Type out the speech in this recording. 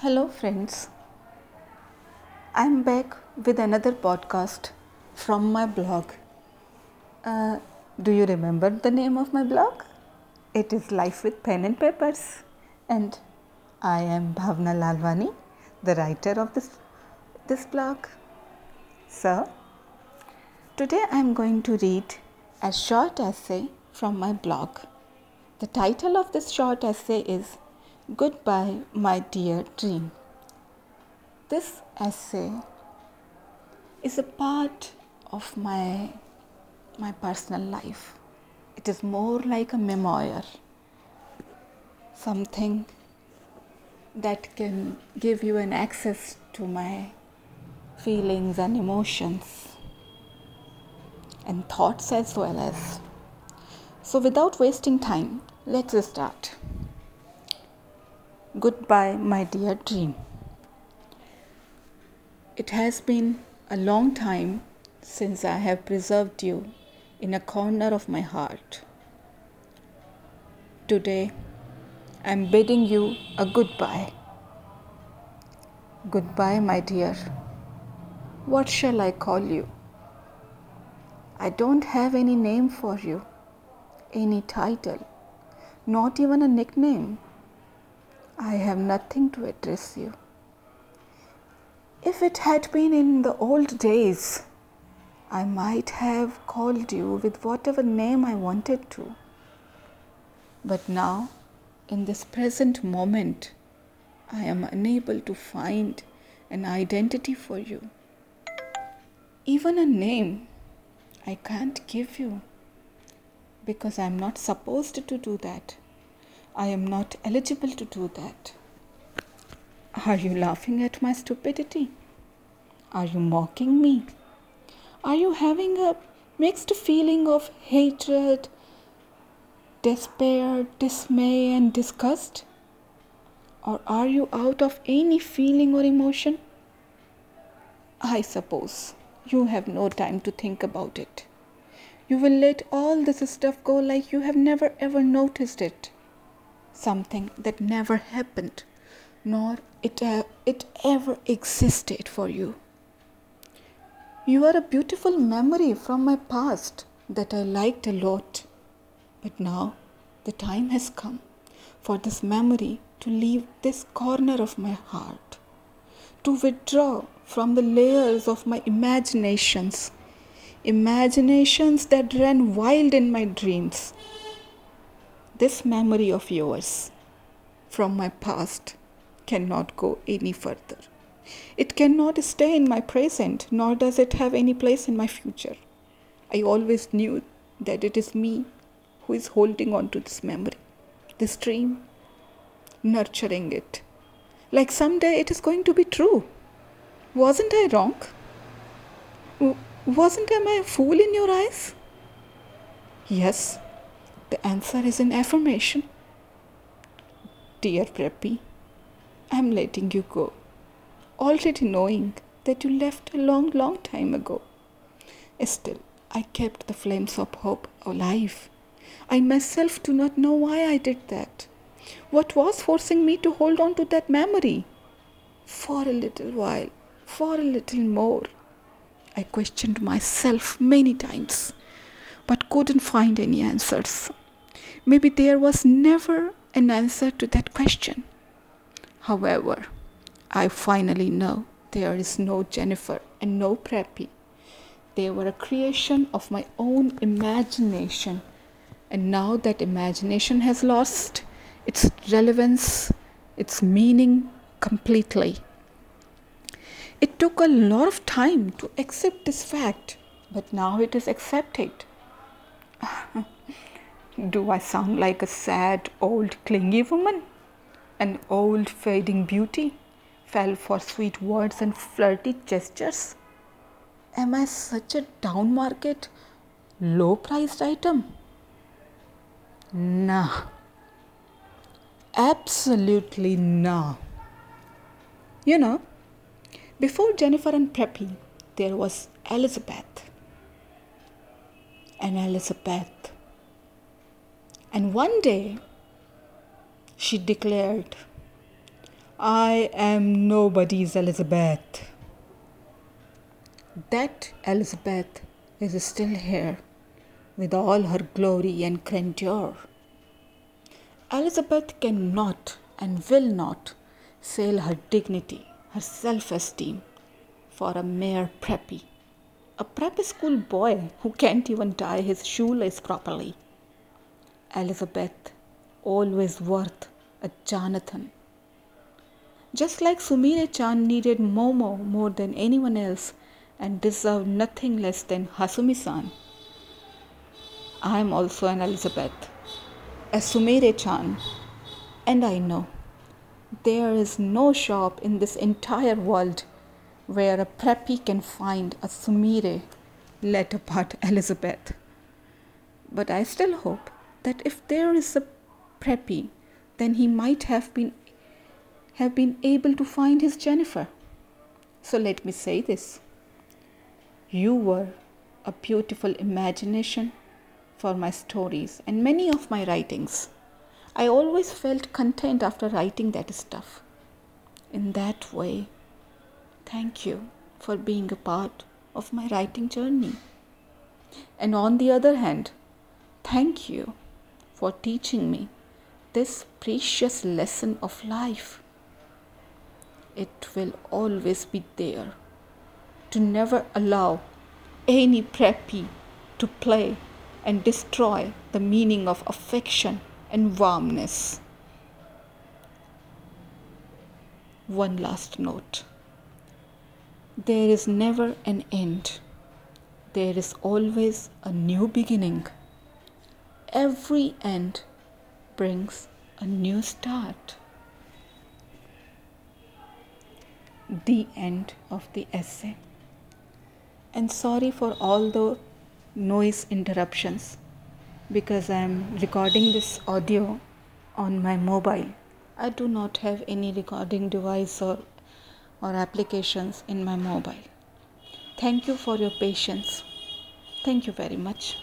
Hello, friends. I'm back with another podcast from my blog. Uh, do you remember the name of my blog? It is Life with Pen and Papers. And I am Bhavna Lalwani, the writer of this, this blog. So, today I'm going to read a short essay from my blog. The title of this short essay is Goodbye, My Dear Dream. This essay is a part of my, my personal life. It is more like a memoir, something that can give you an access to my feelings and emotions and thoughts as well as. So, without wasting time, let's start. Goodbye, my dear dream. It has been a long time since I have preserved you in a corner of my heart. Today, I am bidding you a goodbye. Goodbye, my dear. What shall I call you? I don't have any name for you, any title, not even a nickname. I have nothing to address you. If it had been in the old days, I might have called you with whatever name I wanted to. But now, in this present moment, I am unable to find an identity for you. Even a name I can't give you because I am not supposed to do that. I am not eligible to do that. Are you laughing at my stupidity? Are you mocking me? Are you having a mixed feeling of hatred, despair, dismay, and disgust? Or are you out of any feeling or emotion? I suppose you have no time to think about it. You will let all this stuff go like you have never ever noticed it something that never happened, nor it, uh, it ever existed for you. You are a beautiful memory from my past that I liked a lot. But now the time has come for this memory to leave this corner of my heart, to withdraw from the layers of my imaginations, imaginations that ran wild in my dreams this memory of yours from my past cannot go any further. It cannot stay in my present, nor does it have any place in my future. I always knew that it is me who is holding on to this memory, this dream, nurturing it. Like someday it is going to be true. Wasn't I wrong? Wasn't I a fool in your eyes? Yes, the answer is an affirmation. Dear Preppy, I'm letting you go, already knowing that you left a long, long time ago. Still, I kept the flames of hope alive. I myself do not know why I did that. What was forcing me to hold on to that memory? For a little while, for a little more. I questioned myself many times but couldn't find any answers. Maybe there was never an answer to that question. However, I finally know there is no Jennifer and no Preppy. They were a creation of my own imagination. And now that imagination has lost its relevance, its meaning completely. It took a lot of time to accept this fact, but now it is accepted. Do I sound like a sad, old, clingy woman? An old, fading beauty, fell for sweet words and flirty gestures? Am I such a down market, low priced item? Nah. Absolutely nah. You know, before Jennifer and Preppy, there was Elizabeth and Elizabeth. And one day she declared, I am nobody's Elizabeth. That Elizabeth is still here with all her glory and grandeur. Elizabeth cannot and will not sell her dignity, her self esteem for a mere preppy, a prep school boy who can't even tie his shoelace properly. Elizabeth, always worth a Jonathan just like Sumire Chan needed Momo more than anyone else and deserved nothing less than Hasumi san. I am also an Elizabeth, a Sumire Chan, and I know there is no shop in this entire world where a preppy can find a Sumire, let apart Elizabeth. But I still hope that if there is a preppy, then he might have been have been able to find his Jennifer. So let me say this you were a beautiful imagination for my stories and many of my writings. I always felt content after writing that stuff. In that way, thank you for being a part of my writing journey. And on the other hand, thank you for teaching me this precious lesson of life it will always be there. To never allow any preppy to play and destroy the meaning of affection and warmness. One last note there is never an end, there is always a new beginning. Every end brings a new start. the end of the essay. And sorry for all the noise interruptions because I am recording this audio on my mobile. I do not have any recording device or, or applications in my mobile. Thank you for your patience. Thank you very much.